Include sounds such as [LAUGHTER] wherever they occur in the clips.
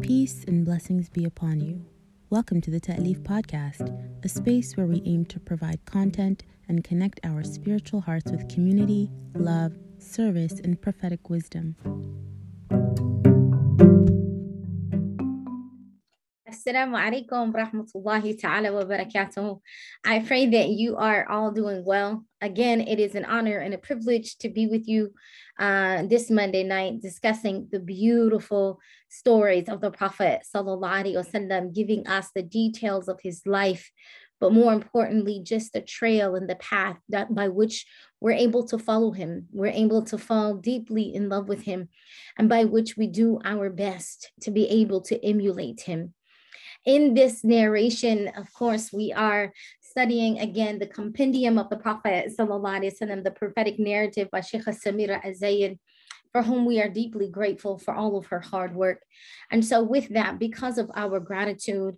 Peace and blessings be upon you. Welcome to the Ta'leef Podcast, a space where we aim to provide content and connect our spiritual hearts with community, love, service, and prophetic wisdom. Assalamu alaikum rahmatullahi ta'ala wa barakatuh. I pray that you are all doing well. Again, it is an honor and a privilege to be with you uh, this Monday night discussing the beautiful stories of the Prophet wasallam, giving us the details of his life, but more importantly, just the trail and the path that by which we're able to follow him. We're able to fall deeply in love with him, and by which we do our best to be able to emulate him in this narration, of course, we are studying again the compendium of the Prophet, وسلم, the prophetic narrative by Sheikh Samira Azayed, for whom we are deeply grateful for all of her hard work. And so, with that, because of our gratitude,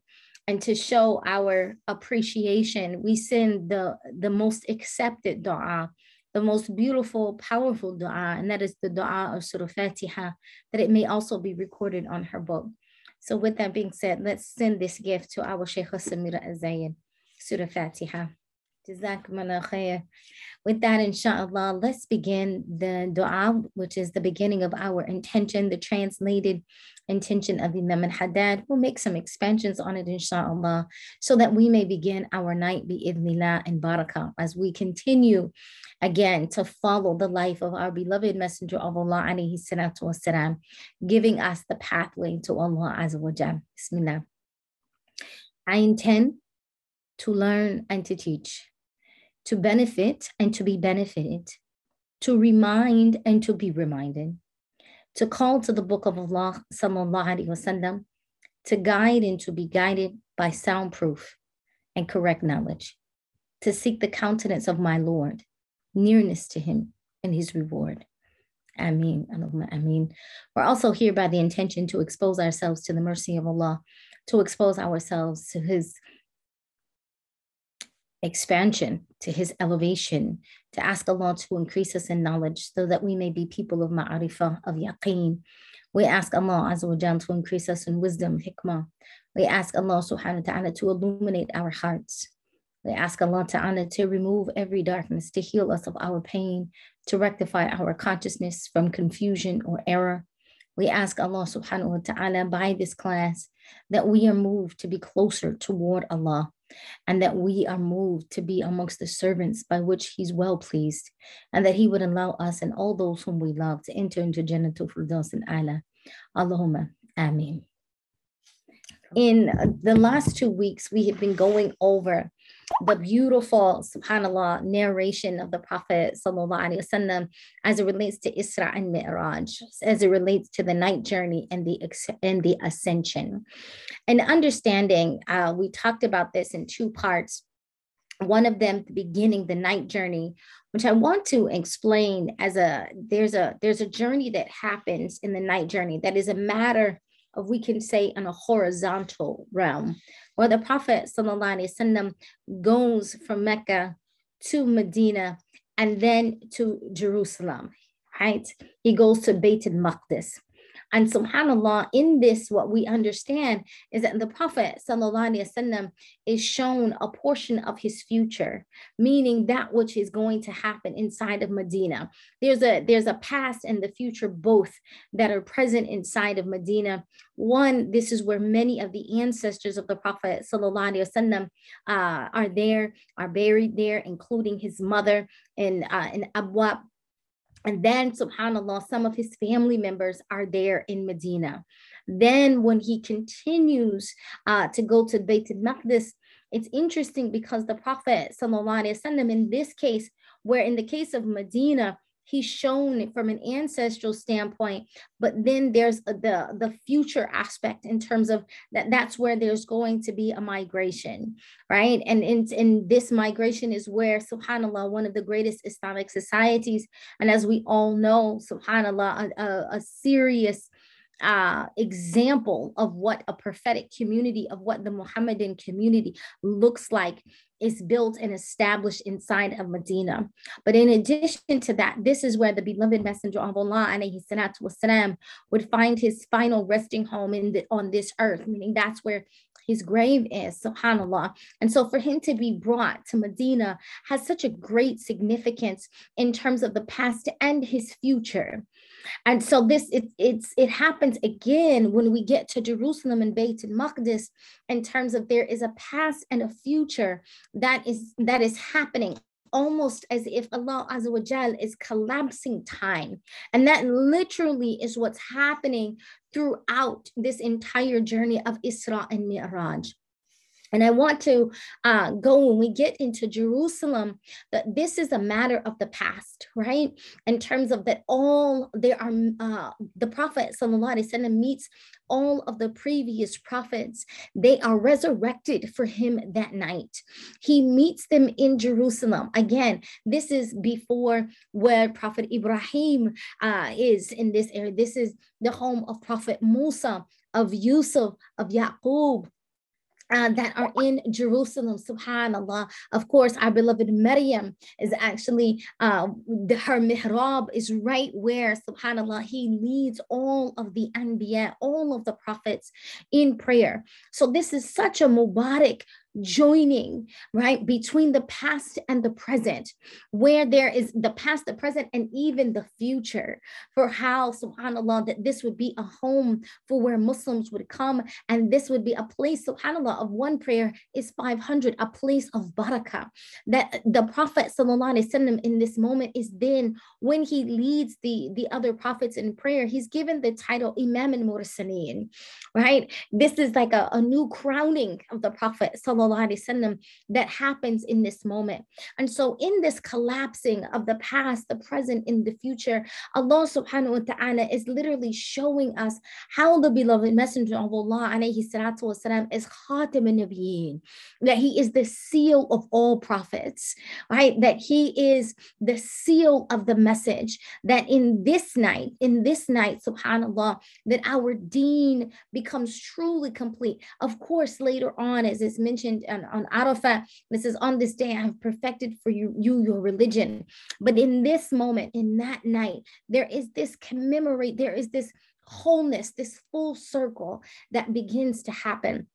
and to show our appreciation, we send the, the most accepted dua, the most beautiful, powerful dua, and that is the dua of Surah Fatiha, that it may also be recorded on her book. So with that being said, let's send this gift to our Sheikh Samira Azayed, Surah Fatiha. With that, inshallah, let's begin the dua, which is the beginning of our intention, the translated intention of Imam al-Haddad. We'll make some expansions on it, inshallah, so that we may begin our night bi-idhnillah and barakah as we continue again to follow the life of our beloved messenger of Allah alayhi salatu wasalam, giving us the pathway to Allah azza wa Bismillah. I intend to learn and to teach to benefit and to be benefited, to remind and to be reminded, to call to the book of Allah, sallallahu wasallam, to guide and to be guided by soundproof and correct knowledge, to seek the countenance of my Lord, nearness to him and his reward. Ameen. Ameen. We're also here by the intention to expose ourselves to the mercy of Allah, to expose ourselves to his expansion, to his elevation, to ask Allah to increase us in knowledge so that we may be people of ma'arifah, of yaqeen. We ask Allah Azza wa Jal to increase us in wisdom, hikmah. We ask Allah subhanahu wa ta'ala to illuminate our hearts. We ask Allah ta'ala to remove every darkness, to heal us of our pain, to rectify our consciousness from confusion or error. We ask Allah subhanahu wa ta'ala by this class that we are moved to be closer toward Allah and that we are moved to be amongst the servants by which he's well pleased, and that he would allow us and all those whom we love to enter into Jannatul Firdaus and Allah. Allahumma Ameen. In the last two weeks, we have been going over the beautiful, subhanAllah, narration of the Prophet وسلم, as it relates to Isra and Mi'raj, as it relates to the night journey and the, and the ascension. And understanding, uh, we talked about this in two parts. One of them, the beginning, the night journey, which I want to explain as a there's a there's a journey that happens in the night journey that is a matter of we can say in a horizontal realm where the Prophet وسلم, goes from Mecca to Medina and then to Jerusalem, right? He goes to Beit al-Maqdis. And subhanAllah, in this, what we understand is that the Prophet وسلم, is shown a portion of his future, meaning that which is going to happen inside of Medina. There's a there's a past and the future both that are present inside of Medina. One, this is where many of the ancestors of the Prophet وسلم, uh, are there, are buried there, including his mother in, uh, in Abwa and then, subhanAllah, some of his family members are there in Medina. Then, when he continues uh, to go to Beit al-Maqdis, it's interesting because the Prophet, وسلم, in this case, where in the case of Medina, he's shown from an ancestral standpoint but then there's the the future aspect in terms of that that's where there's going to be a migration right? And in, in this migration is where subhanallah one of the greatest islamic societies and as we all know subhanallah a, a, a serious uh, example of what a prophetic community, of what the Muhammadan community looks like is built and established inside of Medina. But in addition to that, this is where the beloved messenger of Allah والسلام, would find his final resting home in the, on this earth, meaning that's where his grave is, subhanAllah. And so for him to be brought to Medina has such a great significance in terms of the past and his future. And so this it, it's it happens again when we get to Jerusalem and Beit al-Maqdis in terms of there is a past and a future that is that is happening almost as if Allah Azza wa Jal is collapsing time. And that literally is what's happening throughout this entire journey of Isra and Mi'raj. And I want to uh, go when we get into Jerusalem, that this is a matter of the past, right? In terms of that, all there are, uh, the Prophet Sallallahu meets all of the previous prophets. They are resurrected for him that night. He meets them in Jerusalem. Again, this is before where Prophet Ibrahim uh, is in this area. This is the home of Prophet Musa, of Yusuf, of Yaqub, uh, that are in Jerusalem, subhanAllah. Of course, our beloved Maryam is actually, uh, the, her mihrab is right where, subhanAllah, he leads all of the anbiya, all of the prophets in prayer. So this is such a Mubarak joining, right, between the past and the present, where there is the past, the present, and even the future, for how, subhanAllah, that this would be a home for where Muslims would come, and this would be a place, subhanAllah, of one prayer is 500, a place of barakah. That the Prophet, وسلم, in this moment is then when he leads the, the other prophets in prayer, he's given the title Imam al Mursaleen, right? This is like a, a new crowning of the Prophet. Sallallahu وسلم, that happens in this moment. And so, in this collapsing of the past, the present, in the future, Allah subhanahu wa ta'ala is literally showing us how the beloved Messenger of Allah alayhi salatu wasalam, is Khatim al that he is the seal of all prophets, right? That he is the seal of the message, that in this night, in this night, subhanAllah, that our deen becomes truly complete. Of course, later on, as is mentioned mentioned on, on Arafah, this is on this day I have perfected for you, you your religion. But in this moment, in that night, there is this commemorate, there is this wholeness, this full circle that begins to happen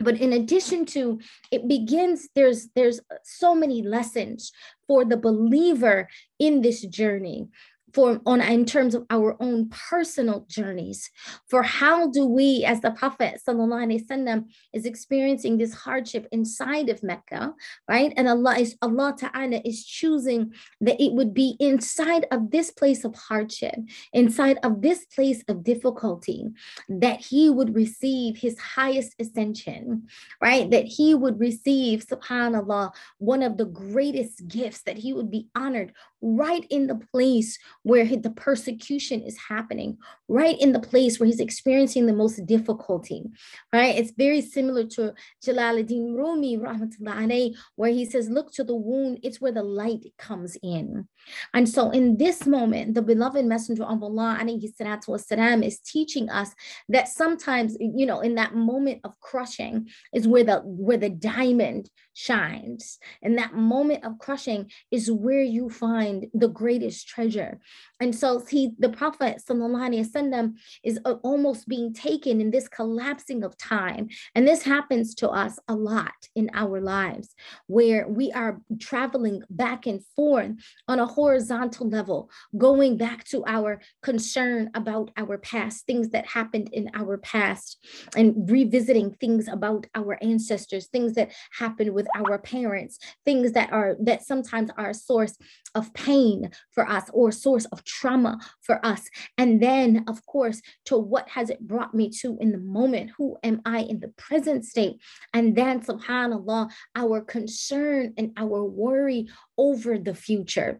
but in addition to it begins there's there's so many lessons for the believer in this journey for on in terms of our own personal journeys for how do we as the prophet وسلم, is experiencing this hardship inside of mecca right and allah is allah ta'ala is choosing that it would be inside of this place of hardship inside of this place of difficulty that he would receive his highest ascension right that he would receive subhanallah one of the greatest gifts that he would be honored right in the place where the persecution is happening, right in the place where he's experiencing the most difficulty, right? It's very similar to Jalaluddin Rumi, rahmatullahi, where he says, look to the wound, it's where the light comes in. And so in this moment, the beloved messenger of Allah, والسلام, is teaching us that sometimes, you know, in that moment of crushing is where the where the diamond shines. And that moment of crushing is where you find the greatest treasure. And so he, the Prophet وسلم, is uh, almost being taken in this collapsing of time. And this happens to us a lot in our lives, where we are traveling back and forth on a horizontal level, going back to our concern about our past, things that happened in our past, and revisiting things about our ancestors, things that happened with our parents, things that are that sometimes are a source of pain for us or source of trauma for us. And then, of course, to what has it brought me to in the moment? Who am I in the present state? And then, subhanAllah, our concern and our worry over the future.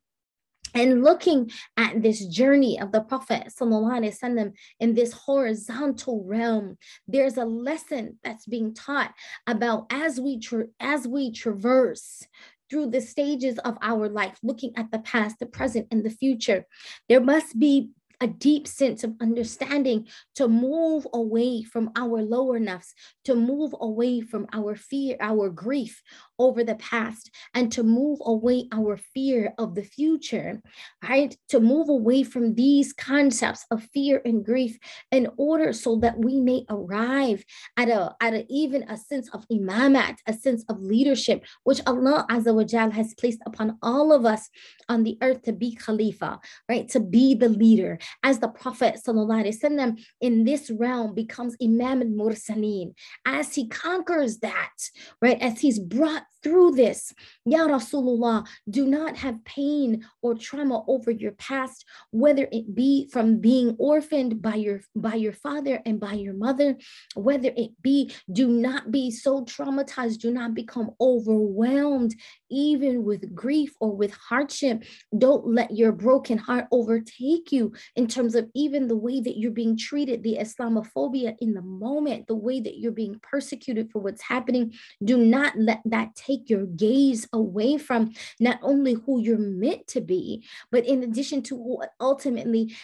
And looking at this journey of the Prophet وسلم, in this horizontal realm, there's a lesson that's being taught about as we tra- as we traverse through the stages of our life, looking at the past, the present, and the future. There must be a deep sense of understanding to move away from our lower nafs, to move away from our fear, our grief over the past, and to move away our fear of the future, right? To move away from these concepts of fear and grief in order so that we may arrive at a, at a, even a sense of imamat, a sense of leadership, which Allah Azza wa Jal has placed upon all of us on the earth to be Khalifa, right? To be the leader. As the Prophet وسلم, in this realm becomes Imam al Mursaleen, as he conquers that, right? As he's brought through this. Ya Rasulullah, do not have pain or trauma over your past, whether it be from being orphaned by your by your father and by your mother, whether it be do not be so traumatized, do not become overwhelmed even with grief or with hardship. Don't let your broken heart overtake you in terms of even the way that you're being treated, the Islamophobia in the moment, the way that you're being persecuted for what's happening. Do not let that take take your gaze away from not only who you're meant to be, but in addition to ultimately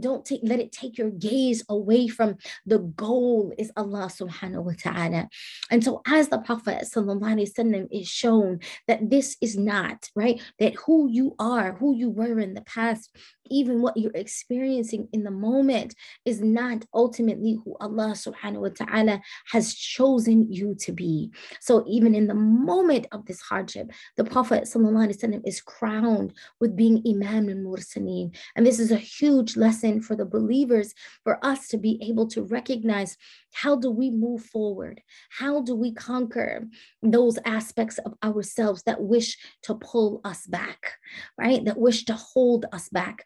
don't take let it take your gaze away from the goal is Allah subhanahu wa ta'ala. And so as the Prophet وسلم, is shown that this is not right, that who you are, who you were in the past, even what you're experiencing in the moment is not ultimately who Allah subhanahu wa ta'ala has chosen you to be. So even in the moment of this hardship, the Prophet وسلم, is crowned with being Imam and Mursaleen. And this is a huge lesson for the believers, for us to be able to recognize how do we move forward? How do we conquer those aspects of ourselves that wish to pull us back, right? That wish to hold us back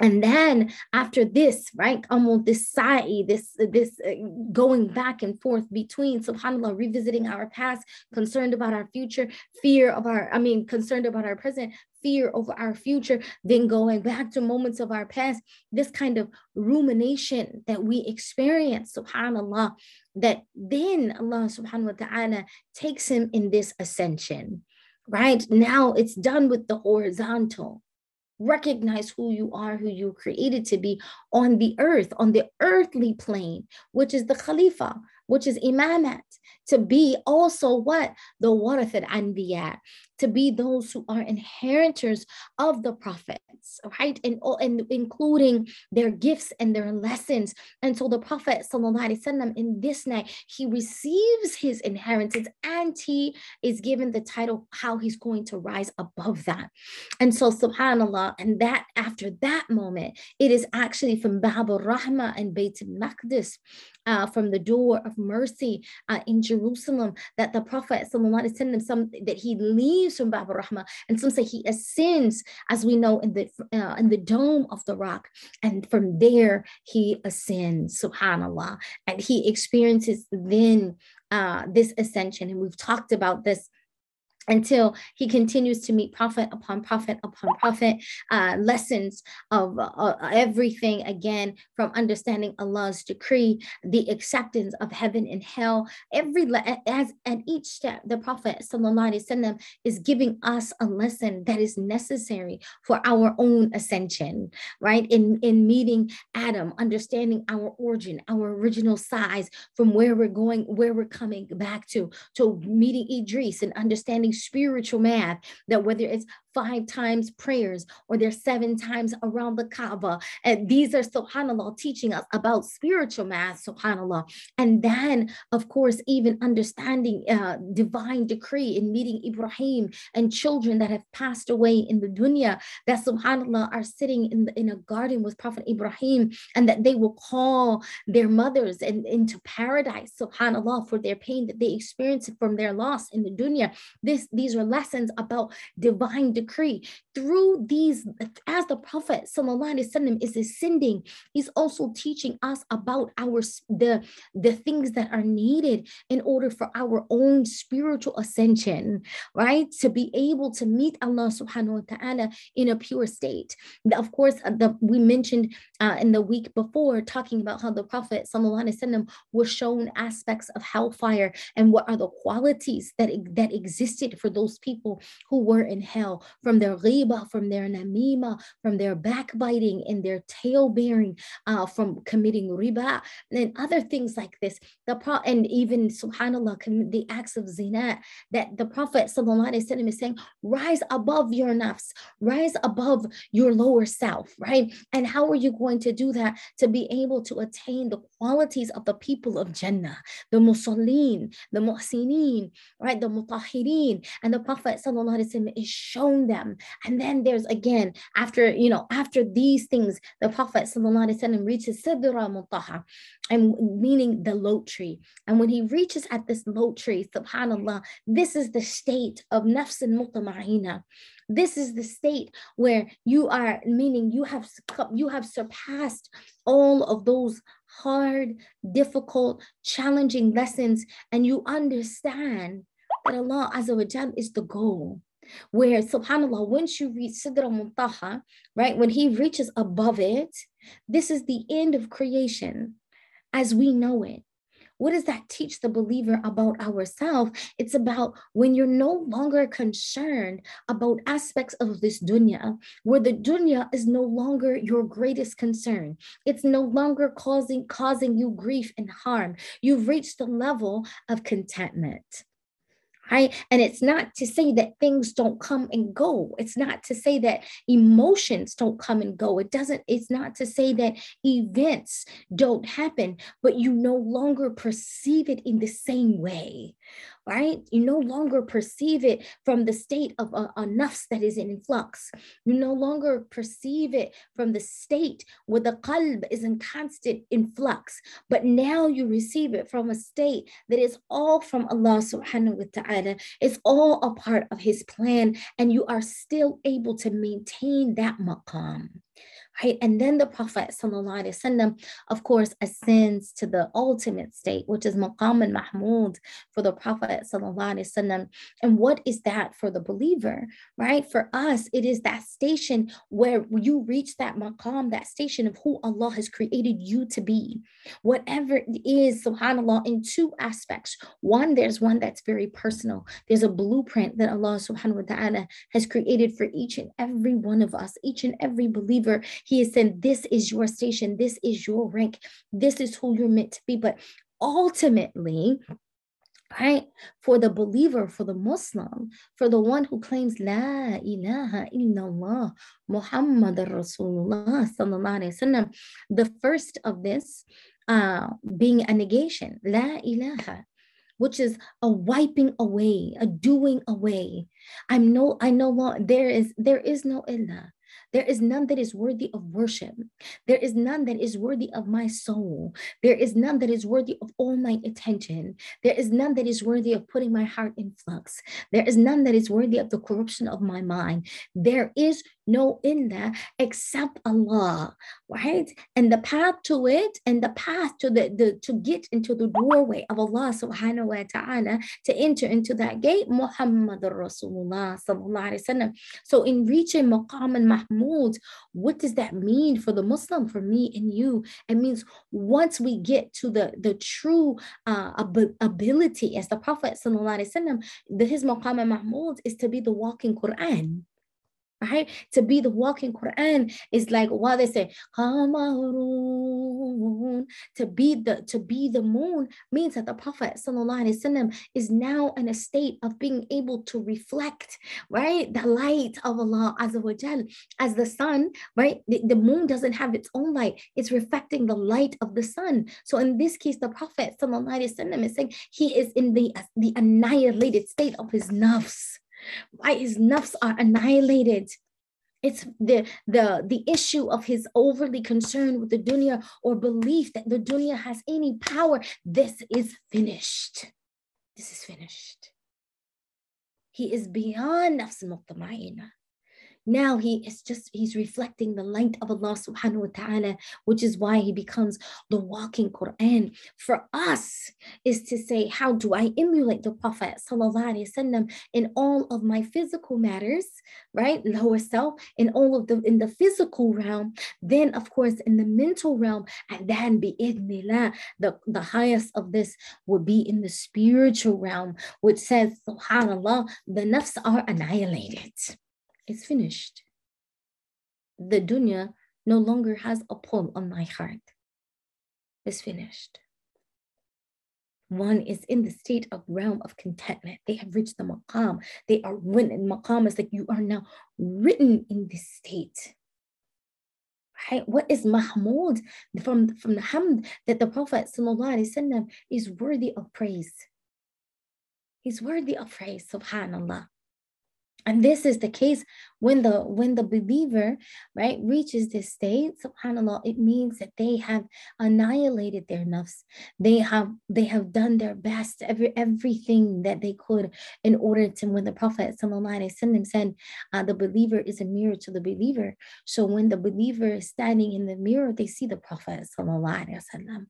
and then after this right almost this sa'i this this uh, going back and forth between subhanallah revisiting our past concerned about our future fear of our i mean concerned about our present fear over our future then going back to moments of our past this kind of rumination that we experience subhanallah that then allah subhanahu wa ta'ala takes him in this ascension right? Now it's done with the horizontal recognize who you are, who you created to be on the earth, on the earthly plane, which is the Khalifa, which is imamat, to be also what? The warathat anbiya, to be those who are inheritors of the prophets, right? And, and including their gifts and their lessons. And so the Prophet وسلم, in this night, he receives his inheritance and he is given the title how he's going to rise above that. And so subhanAllah, and that after that moment, it is actually from Bab al-Rahma and Bayt al-Maqdis uh, from the door of mercy uh, in Jerusalem that the Prophet وسلم, some that he leaves from Bab Rahma, and some say he ascends, as we know in the uh, in the dome of the rock, and from there he ascends, Subhanallah, and he experiences then uh, this ascension, and we've talked about this until he continues to meet prophet upon prophet upon prophet, uh, lessons of uh, everything again from understanding Allah's decree, the acceptance of heaven and hell. Every as at each step, the Prophet وسلم, is giving us a lesson that is necessary for our own ascension, right? In in meeting Adam, understanding our origin, our original size, from where we're going, where we're coming back to, to meeting Idris and understanding spiritual math that whether it's five times prayers or there's seven times around the Kaaba. And these are subhanAllah teaching us about spiritual math, subhanAllah. And then, of course, even understanding uh, divine decree in meeting Ibrahim and children that have passed away in the dunya that subhanAllah are sitting in, the, in a garden with Prophet Ibrahim and that they will call their mothers and into paradise, subhanAllah, for their pain that they experienced from their loss in the dunya. This, these are lessons about divine decree. Through these, as the Prophet وسلم, is ascending, he's also teaching us about our the, the things that are needed in order for our own spiritual ascension, right? To be able to meet Allah subhanahu wa ta'ala in a pure state. Of course, uh, the, we mentioned uh, in the week before talking about how the Prophet وسلم, was shown aspects of hellfire and what are the qualities that, that existed for those people who were in hell from their riba, from their namima, from their backbiting and their tale bearing, uh, from committing riba and other things like this. The pro- and even subhanallah, the acts of zina that the Prophet sallallahu alaihi wasallam is saying, rise above your nafs, rise above your lower self, right? And how are you going to do that to be able to attain the qualities of the people of Jannah, the musallin, the muhsineen, right? The mutahirin, thing and the prophet is shown them. And then there's again after you know after these things the prophet وسلم, reaches sidra muntaha and meaning the lote tree. And when he reaches at this lote tree subhanallah this is the state of nafs and this is the state where you are meaning you have you have surpassed all of those hard difficult challenging lessons and you understand that Allah Azza wa Jal is the goal. Where subhanAllah, once you reach Sidra Muntaha, right, when he reaches above it, this is the end of creation as we know it. What does that teach the believer about ourselves? It's about when you're no longer concerned about aspects of this dunya, where the dunya is no longer your greatest concern. It's no longer causing causing you grief and harm. You've reached the level of contentment right? And it's not to say that things don't come and go. It's not to say that emotions don't come and go. It doesn't, it's not to say that events don't happen, but you no longer perceive it in the same way right? You no longer perceive it from the state of a, nafs that is in flux. You no longer perceive it from the state where the qalb is in constant influx, but now you receive it from a state that is all from Allah subhanahu wa ta'ala. It's all a part of his plan, and you are still able to maintain that maqam right? And then the Prophet وسلم, of course, ascends to the ultimate state, which is maqam al mahmud for the Prophet وسلم. And what is that for the believer, right? For us, it is that station where you reach that maqam, that station of who Allah has created you to be. Whatever it is, subhanAllah, in two aspects. One, there's one that's very personal. There's a blueprint that Allah subhanahu wa ta'ala has created for each and every one of us, each and every believer. He is saying, This is your station, this is your rank, this is who you're meant to be. But ultimately, right? For the believer, for the Muslim, for the one who claims La ilaha illallah Muhammad Rasulullah sallallahu wasallam, the first of this uh, being a negation, La ilaha, which is a wiping away, a doing away. I'm no, I know there is there is no illah. There is none that is worthy of worship. There is none that is worthy of my soul. There is none that is worthy of all my attention. There is none that is worthy of putting my heart in flux. There is none that is worthy of the corruption of my mind. There is no illah except Allah, right? And the path to it and the path to the, the to get into the doorway of Allah subhanahu wa ta'ala to enter into that gate, Muhammad Rasulullah sallallahu wasallam. So in reaching maqam al-mahmud, what does that mean for the Muslim, for me and you? It means once we get to the, the true uh, ability, as the Prophet sallallahu alaihi wasallam, his maqam al-mahmud is to be the walking Quran right? To be the walking Quran is like what they say, to be the to be the moon means that the Prophet وسلم, is now in a state of being able to reflect, right? The light of Allah Azza wa Jal. As the sun, right? The, the moon doesn't have its own light, it's reflecting the light of the sun. So in this case, the Prophet وسلم, is saying he is in the, the annihilated state of his nafs why his nafs are annihilated. It's the, the, the issue of his overly concern with the dunya or belief that the dunya has any power. This is finished. This is finished. He is beyond nafs mutma'ina. Now he is just he's reflecting the light of Allah subhanahu wa ta'ala which is why he becomes the walking Quran. For us is to say how do I emulate the prophet wasallam in all of my physical matters right? Lower self in all of the in the physical realm then of course in the mental realm and then be the the highest of this would be in the spiritual realm which says subhanallah the nafs are annihilated it's finished. The dunya no longer has a pull on my heart. It's finished. One is in the state of realm of contentment. They have reached the maqam. They are written. Maqam is like you are now written in this state. Right? What is Mahmud from, from the hamd that the Prophet وسلم, is worthy of praise? He's worthy of praise, subhanAllah and this is the case when the when the believer right reaches this state subhanallah it means that they have annihilated their nafs they have they have done their best every everything that they could in order to when the prophet وسلم, said uh, the believer is a mirror to the believer so when the believer is standing in the mirror they see the prophet وسلم.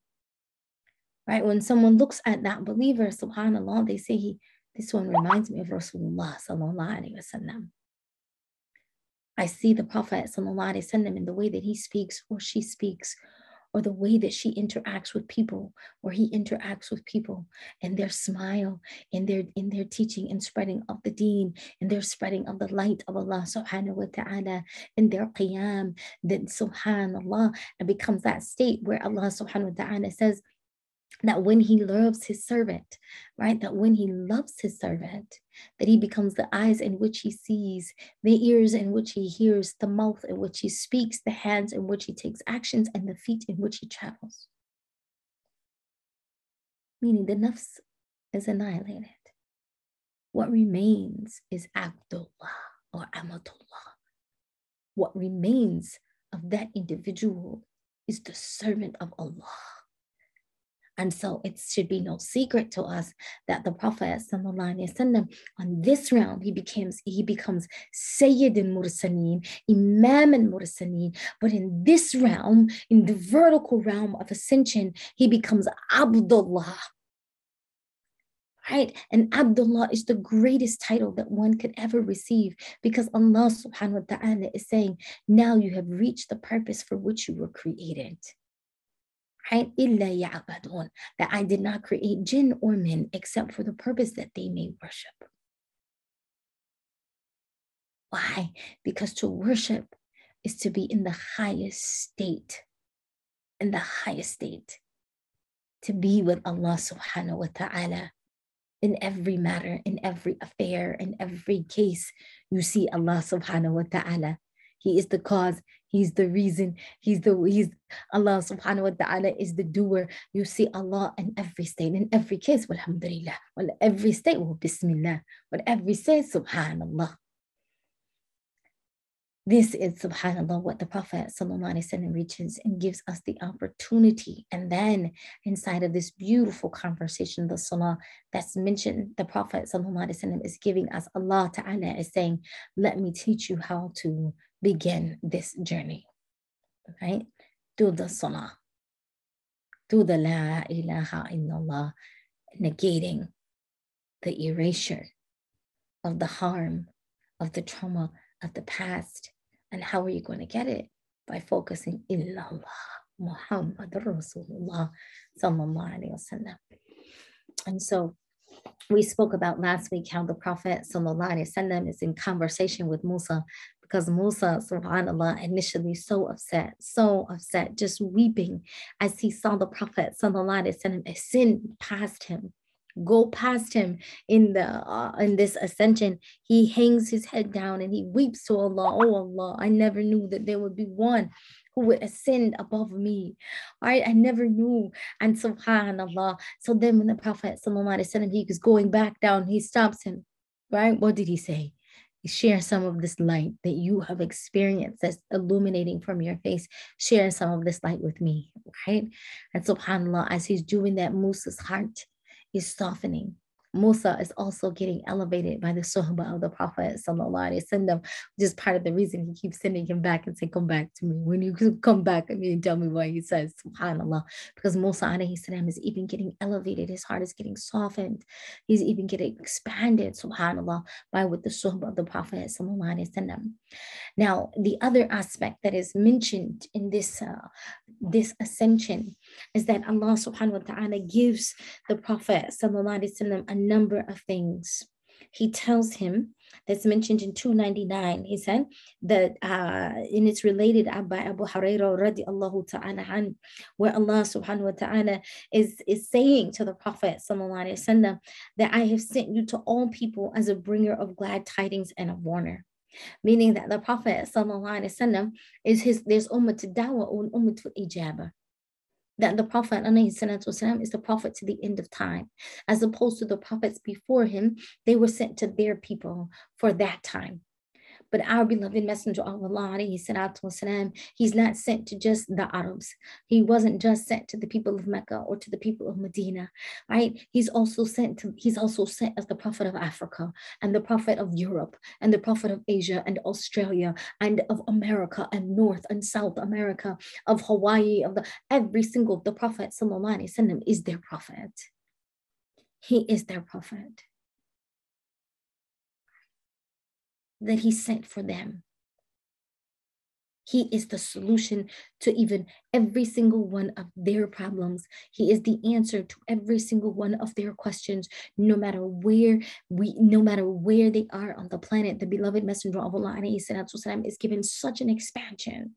right when someone looks at that believer subhanallah they say he this one reminds me of Rasulullah sallallahu alaihi wasallam. I see the Prophet sallallahu alaihi wasallam in the way that he speaks or she speaks, or the way that she interacts with people or he interacts with people and their smile in their in their teaching and spreading of the deen and their spreading of the light of Allah subhanahu wa ta'ala in their qiyam then subhanallah it becomes that state where Allah subhanahu wa ta'ala says that when he loves his servant, right? That when he loves his servant, that he becomes the eyes in which he sees, the ears in which he hears, the mouth in which he speaks, the hands in which he takes actions, and the feet in which he travels. Meaning the nafs is annihilated. What remains is Abdullah or Amatullah. What remains of that individual is the servant of Allah and so it should be no secret to us that the Prophet وسلم, on this round, he becomes he becomes Sayyid al-Mursaleen, Imam al-Mursaleen. But in this realm, in the vertical realm of ascension, he becomes Abdullah. Right? And Abdullah is the greatest title that one could ever receive because Allah subhanahu wa ta'ala is saying, now you have reached the purpose for which you were created right? That I did not create jinn or men except for the purpose that they may worship. Why? Because to worship is to be in the highest state, in the highest state, to be with Allah subhanahu wa ta'ala in every matter, in every affair, in every case. You see Allah subhanahu wa ta'ala. He is the cause, He's the reason. He's the he's Allah subhanahu wa ta'ala is the doer. You see Allah in every state, in every case, Alhamdulillah. Well, every state, well, bismillah. Well, every state, subhanallah. This is subhanAllah what the Prophet ﷺ reaches and gives us the opportunity. And then inside of this beautiful conversation, the salah that's mentioned, the Prophet ﷺ is giving us Allah Ta'ala is saying, Let me teach you how to begin this journey, right? Do the salah, do the la ilaha illallah, negating the erasure of the harm, of the trauma of the past. And how are you going to get it? By focusing illallah, Muhammad Rasulullah sallallahu alayhi wasallam. And so we spoke about last week how the Prophet sallallahu alaihi wasallam is in conversation with Musa because Musa, subhanAllah, initially so upset, so upset, just weeping as he saw the Prophet وسلم, ascend past him, go past him in the uh, in this ascension. He hangs his head down and he weeps to Allah. Oh Allah, I never knew that there would be one who would ascend above me. Right? I never knew. And subhanAllah. So then when the Prophet وسلم, he was going back down, he stops him. Right? What did he say? Share some of this light that you have experienced that's illuminating from your face. Share some of this light with me, right? And subhanAllah, as he's doing that, Musa's heart is softening. Musa is also getting elevated by the suhbah of the Prophet wasallam, which is part of the reason he keeps sending him back and saying, "Come back to me." When you [LAUGHS] come back, I mean, tell me why he says, "Subhanallah," because Musa salam is even getting elevated. His heart is getting softened. He's even getting expanded, Subhanallah, by with the suhbah of the Prophet wasallam. Now, the other aspect that is mentioned in this uh, this ascension is that Allah Subhanahu wa Taala gives the Prophet wasallam a number of things. He tells him that's mentioned in 299. He said that uh, and it's related by Abu Hurairah radiallahu ta'ala an, where Allah subhanahu wa ta'ala is, is saying to the Prophet wasallam that I have sent you to all people as a bringer of glad tidings and a warner meaning that the Prophet wasallam is his there's ummah to dawah and ummah to ijabah that the Prophet والسلام, is the prophet to the end of time, as opposed to the prophets before him, they were sent to their people for that time. But our beloved Messenger of Allah, والسلام, he's not sent to just the Arabs. He wasn't just sent to the people of Mecca or to the people of Medina, right? He's also sent to, he's also sent as the Prophet of Africa and the Prophet of Europe and the Prophet of Asia and Australia and of America and North and South America, of Hawaii, of the every single the Prophet وسلم, is their prophet. He is their prophet. that he sent for them. He is the solution to even every single one of their problems. He is the answer to every single one of their questions, no matter where we, no matter where they are on the planet. The beloved messenger of Allah والسلام, is given such an expansion,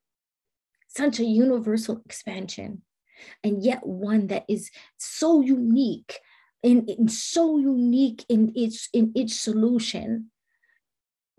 such a universal expansion, and yet one that is so unique and, and so unique in its in its solution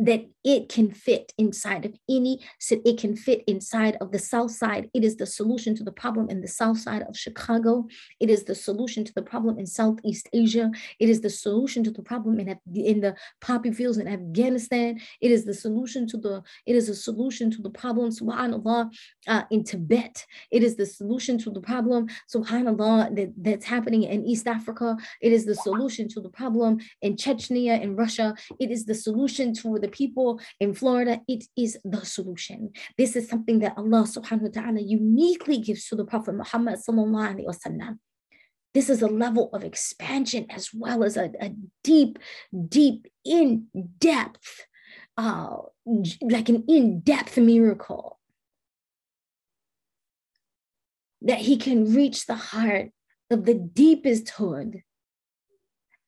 that it can fit inside of any it can fit inside of the south side. It is the solution to the problem in the south side of chicago. It is the solution to the problem in southeast asia. It is the solution to the problem in, in the poppy fields in afghanistan. It is the solution to the it is a solution to the problem subhanallah uh, in tibet. It is the solution to the problem subhanallah that, that's happening in east africa. It is the solution to the problem in chechnya in russia. It is the solution to the people in Florida, it is the solution. This is something that Allah subhanahu wa ta'ala uniquely gives to the Prophet Muhammad sallallahu alaihi wasallam. This is a level of expansion as well as a, a deep, deep, in depth, uh, like an in depth miracle. That he can reach the heart of the deepest hood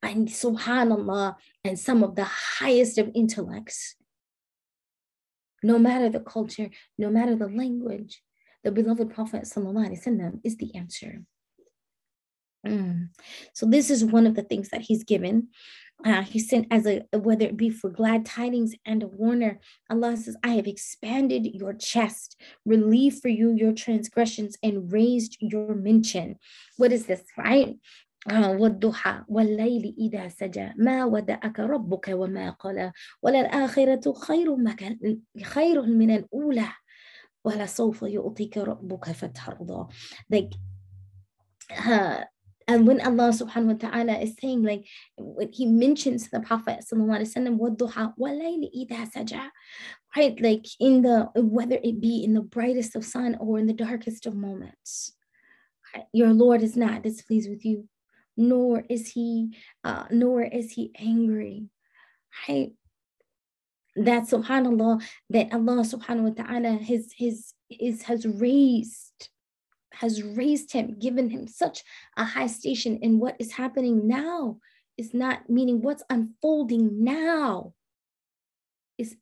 and subhanallah, and some of the highest of intellects No matter the culture, no matter the language, the beloved Prophet وسلم, is the answer. Mm. So this is one of the things that he's given. Uh, he sent as a whether it be for glad tidings and a warner. Allah says, "I have expanded your chest, relieved for you your transgressions, and raised your mention." What is this, right? والضحى والليل إذا سجى ما ودأك ربك وما قلى وللآخرة خير مكان خير من الأولى ولسوف يعطيك ربك فترضى like uh, and when Allah subhanahu wa ta'ala is saying like when he mentions the Prophet sallallahu alaihi wasallam سجى right like in the whether it be in the brightest of sun or in the darkest of moments your Lord is not displeased with you nor is he uh, nor is he angry. Right? That subhanallah that allah subhanahu wa ta'ala his his is has raised has raised him given him such a high station in what is happening now is not meaning what's unfolding now is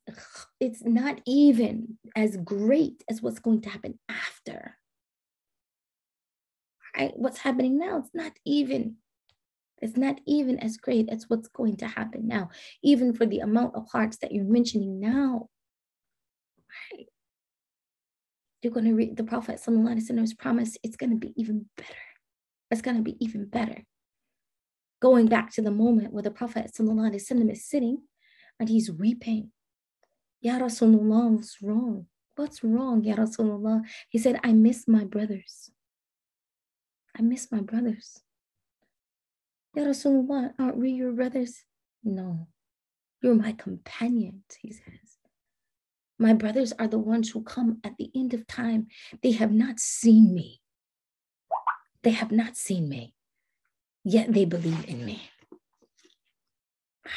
it's not even as great as what's going to happen after. Right? What's happening now it's not even it's not even as great as what's going to happen now, even for the amount of hearts that you're mentioning now. Right? You're going to read the Prophet Prophet's promise, it's going to be even better. It's going to be even better. Going back to the moment where the Prophet Sallallahu is sitting and he's weeping. Ya Rasulullah, what's wrong? What's wrong, Ya Rasulullah? He said, I miss my brothers. I miss my brothers. Ya Rasulullah, aren't we your brothers? No, you're my companions, he says. My brothers are the ones who come at the end of time. They have not seen me. They have not seen me, yet they believe in me.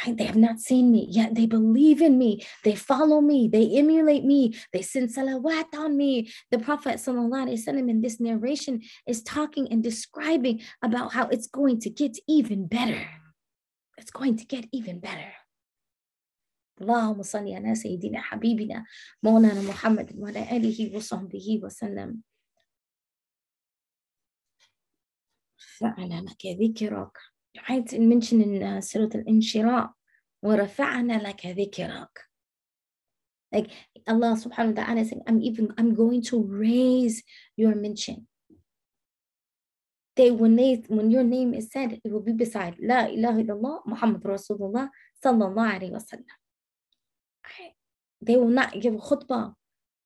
Right? They have not seen me, yet they believe in me. They follow me. They emulate me. They send salawat on me. The Prophet وسلم, in this narration is talking and describing about how it's going to get even better. It's going to get even better. اللهم صل على سيدنا حبيبنا مولانا محمد وعلى آله وصحبه وسلم فعل لك ذكرك in uh, Surah Al-Inshira وَرَفَعْنَا لَكَ ذِكْرَكَ like Allah subhanahu wa ta'ala saying I'm even I'm going to raise your mention they when they when your name is said it will be beside La ilaha illallah Muhammad Rasulullah sallallahu alayhi wa sallam they will not give a khutbah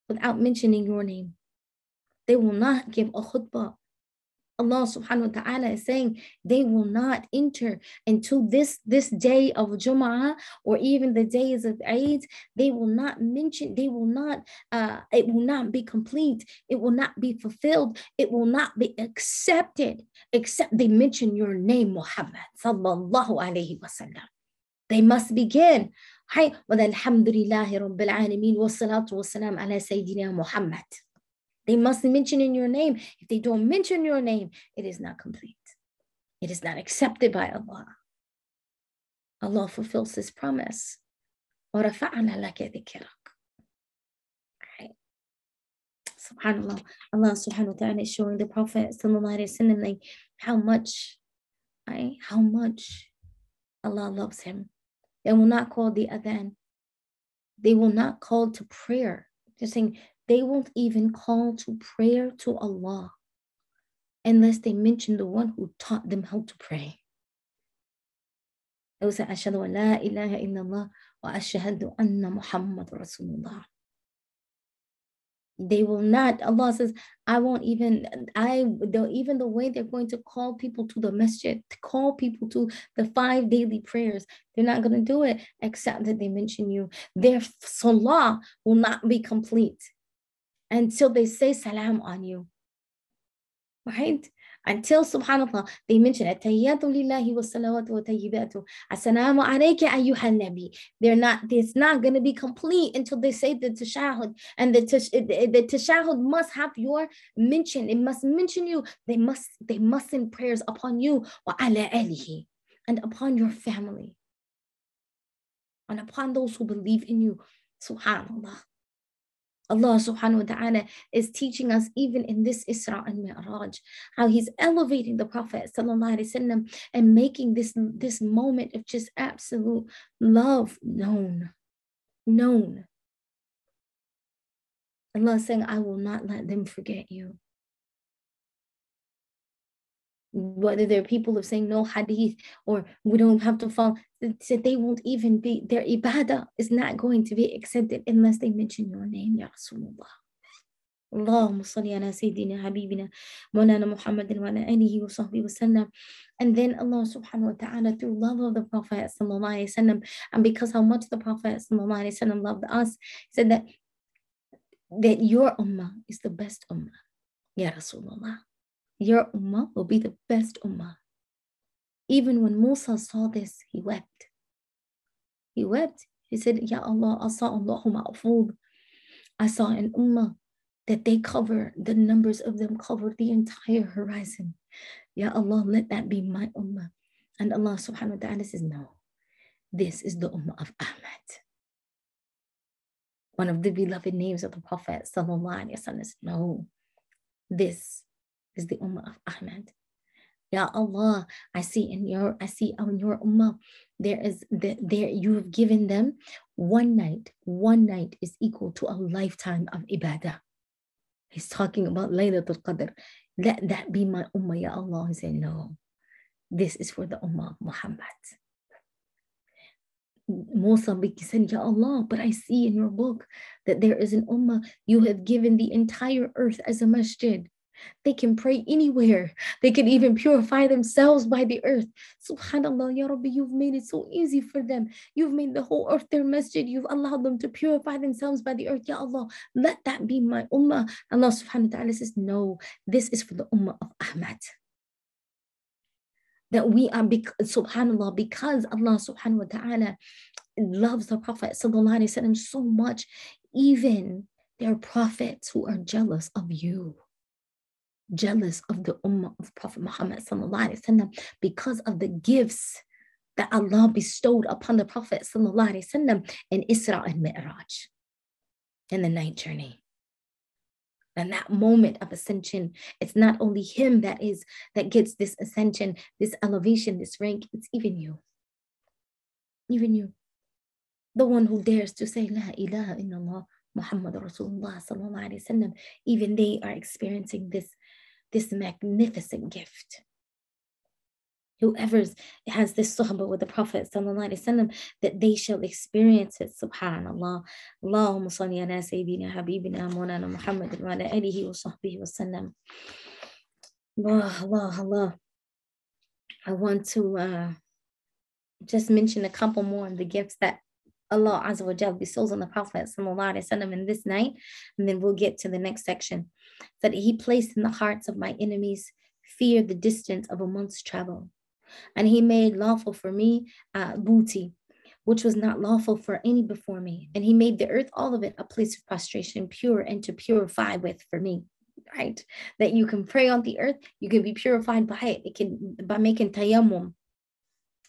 without mentioning your name they will not give a khutbah Allah subhanahu wa ta'ala is saying they will not enter until this this day of Jum'ah or even the days of Eid, they will not mention, they will not, uh, it will not be complete, it will not be fulfilled, it will not be accepted, except they mention your name, Muhammad sallallahu alayhi wasallam. They must begin. Hi, well, alhamdulillahi rabbil alameen, wa salatu wa salam ala Sayyidina Muhammad. They must mention in your name. If they don't mention your name, it is not complete. It is not accepted by Allah. Allah fulfills his promise. وَرَفَعْنَا لَكَ ذِكْرَكَ Subhanallah. Allah subhanahu wa ta'ala is showing the Prophet وسلم, like how much, right? how much Allah loves him. They will not call the adhan. They will not call to prayer. They're saying, they won't even call to prayer to Allah unless they mention the one who taught them how to pray. They will not, Allah says, I won't even, I, the, even the way they're going to call people to the masjid, to call people to the five daily prayers, they're not going to do it except that they mention you. Their salah will not be complete until they say salam on you. Right? Until subhanAllah, they mention Attayyatu lillahi wa wa tayyibatu. Assalamu alayka ayyuhan nabi. They're not, it's not going to be complete until they say the tashahud. And the, the tashahud must have your mention. It must mention you. They must, they must send prayers upon you wa ala alihi and upon your family and upon those who believe in you. Subhanallah. Allah subhanahu wa ta'ala is teaching us even in this Isra and Mi'raj, how he's elevating the Prophet وسلم, and making this, this moment of just absolute love known. Known. Allah saying, I will not let them forget you whether they're people of saying no hadith or we don't have to follow, said they won't even be, their ibadah is not going to be accepted unless they mention your name, Ya Rasulullah. اللهم صل على سيدنا حبيبنا مولانا محمد وعلى آله وصحبه وسلم and then Allah subhanahu wa ta'ala through love of the Prophet sallallahu alaihi wasallam and because how much the Prophet sallallahu alaihi wasallam loved us said that that your ummah is the best ummah Ya Rasulullah your ummah will be the best ummah. Even when Musa saw this, he wept. He wept. He said, Ya Allah, I saw I saw an ummah that they cover, the numbers of them cover the entire horizon. Ya Allah, let that be my ummah. And Allah subhanahu wa ta'ala says, No, this is the ummah of Ahmad. One of the beloved names of the Prophet. Sallallahu Alaihi Wasallam. No, this is the Ummah of Ahmad. Ya Allah, I see in your, I see on your Ummah, there is the, there you have given them one night. One night is equal to a lifetime of ibadah. He's talking about Laylatul Qadr. Let that be my Ummah, Ya Allah. He said, no, this is for the Ummah of Muhammad. Musa said, Ya Allah, but I see in your book that there is an ummah, you have given the entire earth as a masjid. They can pray anywhere. They can even purify themselves by the earth. Subhanallah, Ya Rabbi, you've made it so easy for them. You've made the whole earth their masjid. You've allowed them to purify themselves by the earth. Ya Allah, let that be my ummah. Allah subhanahu wa ta'ala says, No, this is for the ummah of Ahmad that we are subhanallah because Allah subhanahu wa ta'ala loves the prophet sallallahu alaihi wasallam so much even their prophets who are jealous of you jealous of the ummah of Prophet Muhammad وسلم, because of the gifts that Allah bestowed upon the Prophet وسلم, in Isra and Mi'raj, in the night journey. And that moment of ascension, it's not only him that is that gets this ascension, this elevation, this rank, it's even you. Even you. The one who dares to say La ilaha illallah Muhammad Rasulullah sallallahu alayhi wasallam, even they are experiencing this this magnificent gift. Whoever has this suhbah with the Prophet وسلم, that they shall experience it. Subhanallah. Allahumma salli ala Sayyidina Habibina Mawlana Muhammad wa ala alihi wa sahbihi wa sallam. Allah, Allah, Allah. I want to uh, just mention a couple more of the gifts that Allah Azza wa Jal bestows on the Prophet وسلم, in this night, and then we'll get to the next section. That he placed in the hearts of my enemies fear the distance of a month's travel. And he made lawful for me uh, booty, which was not lawful for any before me. And he made the earth, all of it, a place of prostration, pure and to purify with for me. Right? That you can pray on the earth, you can be purified by it. It can by making tayammum,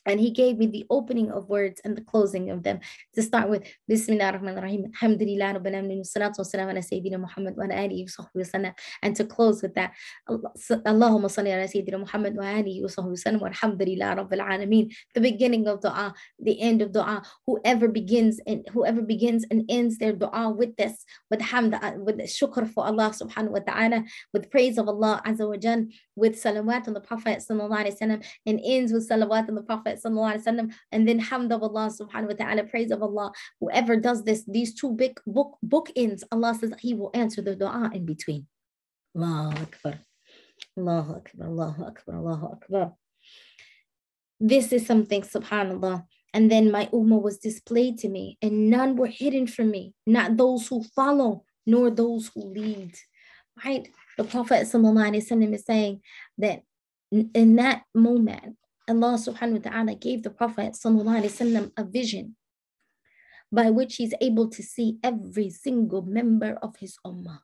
and he gave me the opening of words and the closing of them. To start with Bismillah Alhamdulillah Rabbil Alamin Salatu wa salam ala Muhammad wa alihi wa sahbihi and to close with that Allahumma salli ala Sayyidina Muhammad wa alihi wa wa Alhamdulillah Rabbil Alamin. The beginning of dua the end of dua. Whoever begins and whoever begins and ends their dua with this with hamd uh, with shukr for Allah subhanahu wa ta'ala with praise of Allah azza wa jal with salawat on the Prophet sallallahu alaihi wasallam and ends with salawat on the Prophet Prophet وسلم, and then hamd of Allah subhanahu wa ta'ala, praise of Allah. Whoever does this, these two big book bookends, Allah says He will answer the dua in between. Allahu Akbar. Allahu Akbar. Allahu Akbar. Allahu Akbar. This is something, subhanAllah. And then my ummah was displayed to me, and none were hidden from me, not those who follow, nor those who lead. Right? The Prophet ﷺ is saying that in that moment, Allah subhanahu wa ta'ala gave the Prophet وسلم, a vision by which he's able to see every single member of his ummah,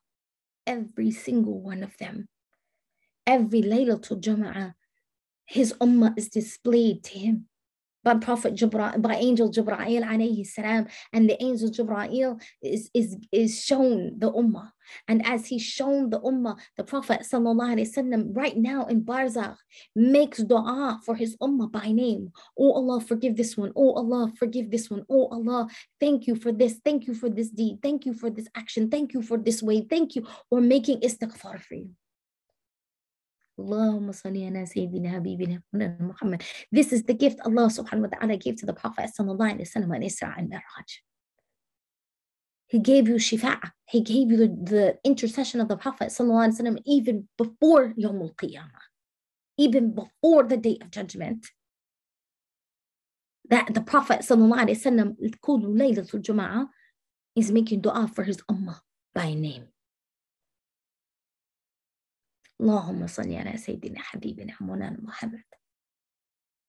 every single one of them. Every Laylatul Jama'ah, his ummah is displayed to him by Prophet Jibreel, by Angel Jibreel alayhi salam, and the angel Jibreel is, is, is shown the Ummah. And as he's shown the Ummah, the Prophet وسلم, right now in Barzakh makes dua for his Ummah by name. Oh Allah, forgive this one. Oh Allah, forgive this one. Oh Allah, thank you for this. Thank you for this deed. Thank you for this action. Thank you for this way. Thank you. We're making istighfar for you. Allahumma salli Sayyidina Habibina Muhammad. This is the gift Allah subhanahu wa ta'ala gave to the Prophet sallallahu alayhi wa sallam on Isra and Mi'raj. He gave you shifa. He gave you the, the intercession of the Prophet sallallahu alayhi wa sallam even before Yawm al-Qiyamah. Even before the day of judgment. That the Prophet sallallahu alayhi wa sallam, Kulu Laylatul is making dua for his ummah by name. اللهم صل على سيدنا حبيبنا مولانا محمد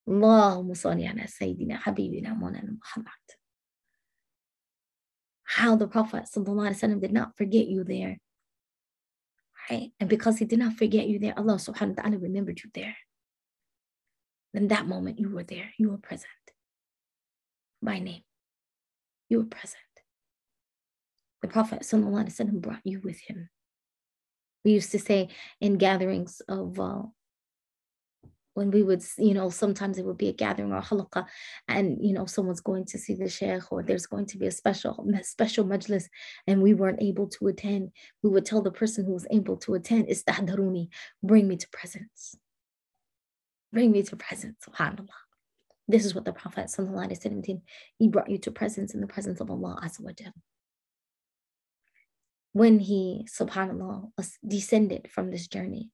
اللهم صل على سيدنا حبيبنا مولانا محمد how the Prophet وسلم, did not forget you there. Right? And because he did not forget you there, Allah subhanahu wa ta'ala remembered you there. In that moment, you were there, you were present by name. You were present. The Prophet وسلم, brought you with him. We used to say in gatherings of uh, when we would, you know, sometimes it would be a gathering or a halaqah, and you know, someone's going to see the sheikh, or there's going to be a special [LAUGHS] special majlis, and we weren't able to attend. We would tell the person who was able to attend, "Istahdaruni, bring me to presence. Bring me to presence." Subhanallah. This is what the Prophet he brought you to presence in the presence of Allah Azza when he, subhanAllah, descended from this journey.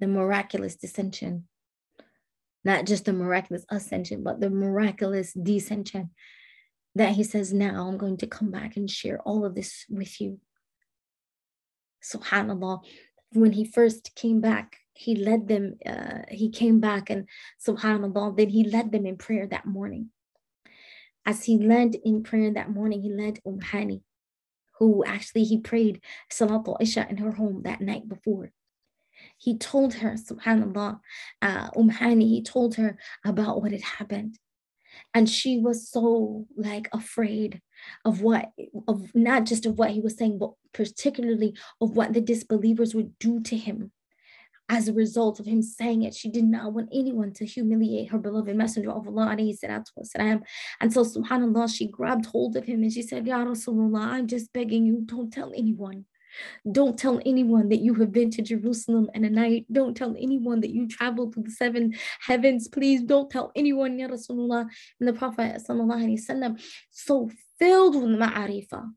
The miraculous descension. Not just the miraculous ascension, but the miraculous descension. That he says, Now I'm going to come back and share all of this with you. SubhanAllah. When he first came back, he led them, uh, he came back and subhanAllah, then he led them in prayer that morning. As he led in prayer that morning, he led Umm Hani who actually he prayed Salatul Isha in her home that night before. He told her, subhanAllah, uh, Umm he told her about what had happened. And she was so like afraid of what, of not just of what he was saying, but particularly of what the disbelievers would do to him as a result of him saying it. She did not want anyone to humiliate her beloved messenger of Allah. And so, subhanAllah, she grabbed hold of him and she said, Ya Rasulullah, I'm just begging you, don't tell anyone. Don't tell anyone that you have been to Jerusalem in a night. Don't tell anyone that you traveled to the seven heavens. Please don't tell anyone, Ya Rasulullah. And the Prophet, وسلم, so filled with ma'arifah,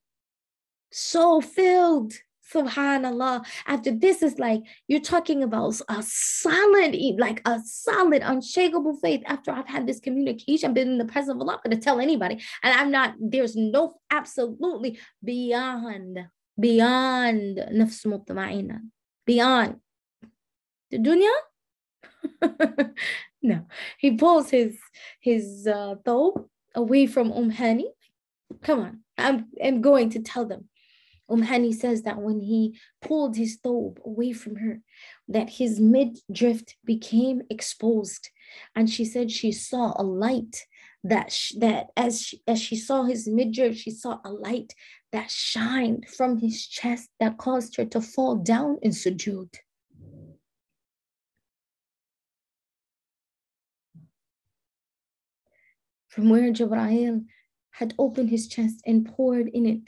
so filled Subhanallah. After this is like you're talking about a solid, like a solid, unshakable faith. After I've had this communication, been in the presence of Allah, I'm going to tell anybody. And I'm not, there's no absolutely beyond, beyond nafs mutma'ina, beyond the dunya. [LAUGHS] no, he pulls his his uh, thobe away from Umm Hani. Come on, I'm, I'm going to tell them Umm Hani says that when he pulled his thobe away from her, that his midriff became exposed. And she said she saw a light that, sh- that as, she, as she saw his midriff, she saw a light that shined from his chest that caused her to fall down in sujood. From where Jibreel had opened his chest and poured in it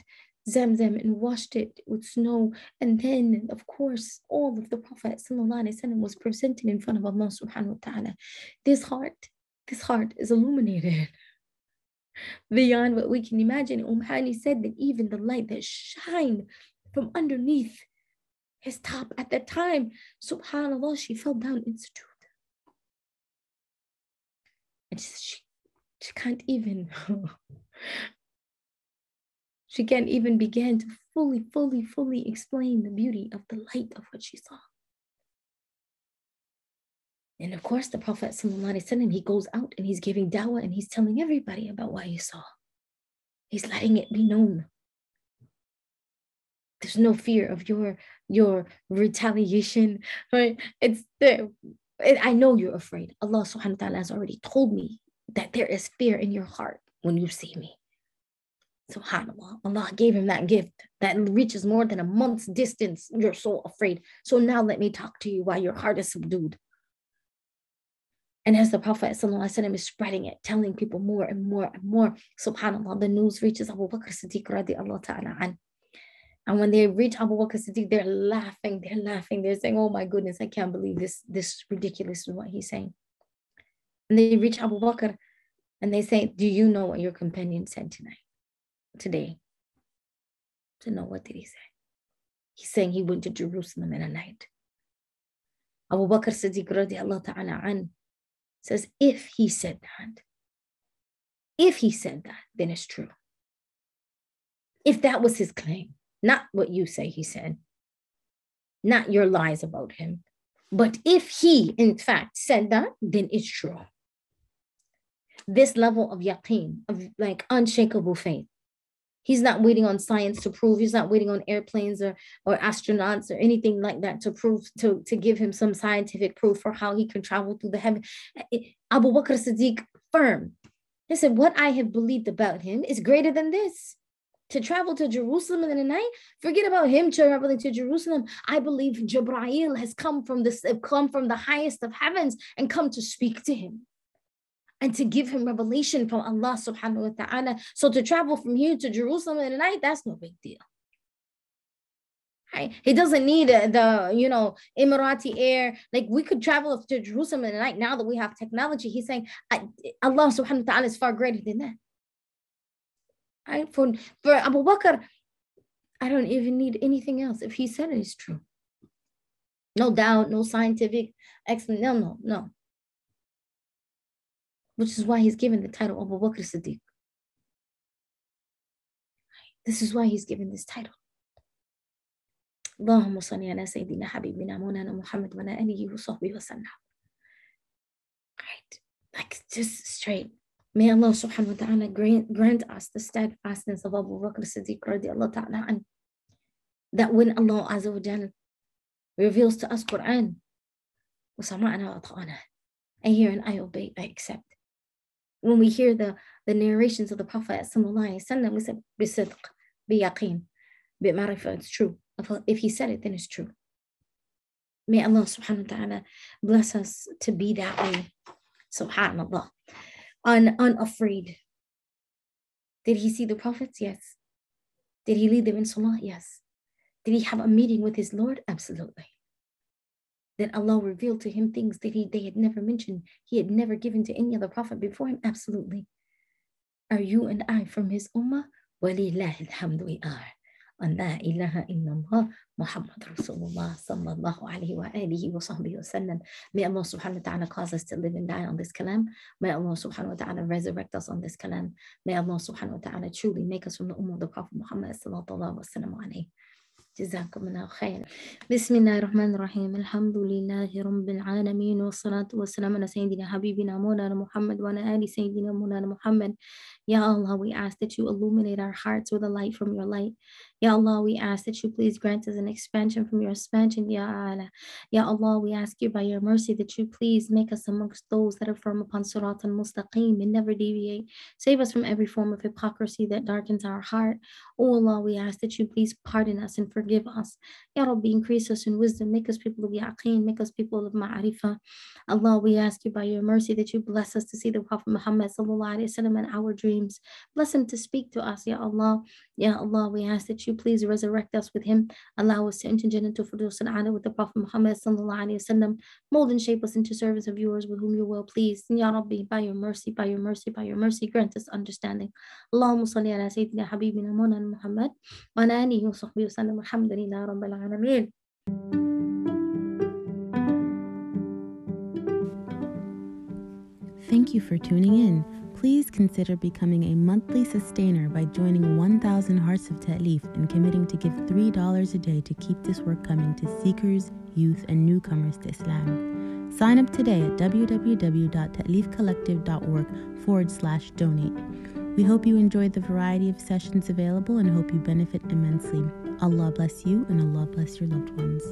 Zamzam and washed it with snow. And then, of course, all of the Prophet was presented in front of Allah subhanahu wa ta'ala. This heart, this heart is illuminated [LAUGHS] beyond what we can imagine. Umm Hani said that even the light that shined from underneath his top at that time, subhanAllah, she fell down in sujood. And she, she can't even [LAUGHS] She can't even begin to fully, fully, fully explain the beauty of the light of what she saw. And of course, the Prophet ﷺ, he goes out and he's giving dawah and he's telling everybody about what he saw. He's letting it be known. There's no fear of your your retaliation, [LAUGHS] right? It's the I know you're afraid. Allah subhanahu wa ta'ala has already told me that there is fear in your heart when you see me. SubhanAllah. Allah gave him that gift that reaches more than a month's distance. You're so afraid. So now let me talk to you while your heart is subdued. And as the Prophet ﷺ is spreading it, telling people more and more and more, subhanAllah, the news reaches Abu Bakr Siddiq radiallahu ta'ala an. And when they reach Abu Bakr Siddiq, they're laughing, they're laughing, they're saying, Oh my goodness, I can't believe this, this ridiculous is what he's saying. And they reach Abu Bakr and they say, Do you know what your companion said tonight? Today to know what did he say. He's saying he went to Jerusalem in a night. Abu Bakr Siddiq radiallahu ta'ala an says, if he said that, if he said that, then it's true. If that was his claim, not what you say he said, not your lies about him, but if he in fact said that, then it's true. This level of yaqeen, of like unshakable faith, He's not waiting on science to prove. He's not waiting on airplanes or, or astronauts or anything like that to prove to, to give him some scientific proof for how he can travel through the heaven. Eh, eh, Abu Bakr Siddiq firm. He said, What I have believed about him is greater than this. To travel to Jerusalem in the night, forget about him traveling to Jerusalem. I believe Jibreel has come from this, come from the highest of heavens and come to speak to him and to give him revelation from Allah subhanahu wa ta'ala. So to travel from here to Jerusalem in the night, that's no big deal. Right? He doesn't need the, you know, Emirati air. Like we could travel to Jerusalem in the night now that we have technology. He's saying Allah subhanahu wa ta'ala is far greater than that. Right? For, for Abu Bakr, I don't even need anything else. If he said it is true. No doubt, no scientific explanation. No, no, no Which is why he's given the title Abu Bakr Siddiq. This is why he's given this title. اللهم صل على سيدنا حبيبنا مولانا محمد وعلى آله وصحبه وسلم. Right, like just straight. May Allah subhanahu wa ta'ala grant, grant us the steadfastness of Abu Bakr Siddiq radiallahu ta'ala and that when Allah Azza wa Jal reveals to us Quran, وَسَمَعْنَا وَأَطَعْنَا I hear and I obey, I accept. When we hear the, the narrations of the Prophet sallallahu alayhi wa sallam, we say, بِصِدْق, بِيَقِين, بِمَعْرِفَة, it's true. If he said it, then it's true. May Allah subhanahu wa ta'ala bless us to be that way. Subhanallah. Un, unafraid. Did he see the prophets? Yes. Did he lead them in salah? Yes. Did he have a meeting with his Lord? Absolutely. that Allah revealed to him things that he, they had never mentioned, he had never given to any other prophet before him? Absolutely. Are you and I from his ummah? Walillahi alhamdu we are. On La ilaha illallah, Muhammad Rasulullah sallallahu alayhi wa alihi wa sahbihi wa sallam. May Allah subhanahu wa ta'ala cause us to live and die on this kalam. May Allah subhanahu wa ta'ala resurrect us on this kalam. May Allah subhanahu wa ta'ala truly make us from the ummah of the Prophet Muhammad sallallahu alayhi wa sallam. جزاكم الله خير بسم الله الرحمن الرحيم الحمد لله رب العالمين والصلاة والسلام على سيدنا حبيبنا مولانا محمد وعلى آل سيدنا مولانا محمد يا الله we ask that you illuminate our hearts with the light from your light. يا الله we ask that you please grant us an expansion from your expansion, يا الله يا Allah, we ask you by your mercy that you please make us amongst those that are firm upon Sirat al Mustaqim and never deviate. Save us from every form of hypocrisy that darkens our heart. O oh Allah, we ask that you please pardon us and forgive us. Ya Rabbi, increase us in wisdom. Make us people of yaqeen. Make us people of ma'arifah. Allah, we ask you by your mercy that you bless us to see the Prophet Muhammad wasallam in our dreams. Bless him to speak to us, Ya Allah. Ya Allah, we ask that you please resurrect us with him. Allow us to enter into Firdaus al with the Prophet Muhammad wasallam. Mold and shape us into servants of yours with whom you will please. Ya Rabbi, by your mercy, by your mercy, by your mercy, grant us understanding. Allahumma salli ala Sayyidina Habibina Muhammad wa ala alihi wa sahbihi wa sallam. Alhamdulillah Rabbil Alameen. Thank you for tuning in. Please consider becoming a monthly sustainer by joining 1000 Hearts of Ta'leef and committing to give $3 a day to keep this work coming to seekers, youth, and newcomers to Islam. Sign up today at www.ta'leefcollective.org forward slash donate. We hope you enjoyed the variety of sessions available and hope you benefit immensely. Allah bless you and Allah bless your loved ones.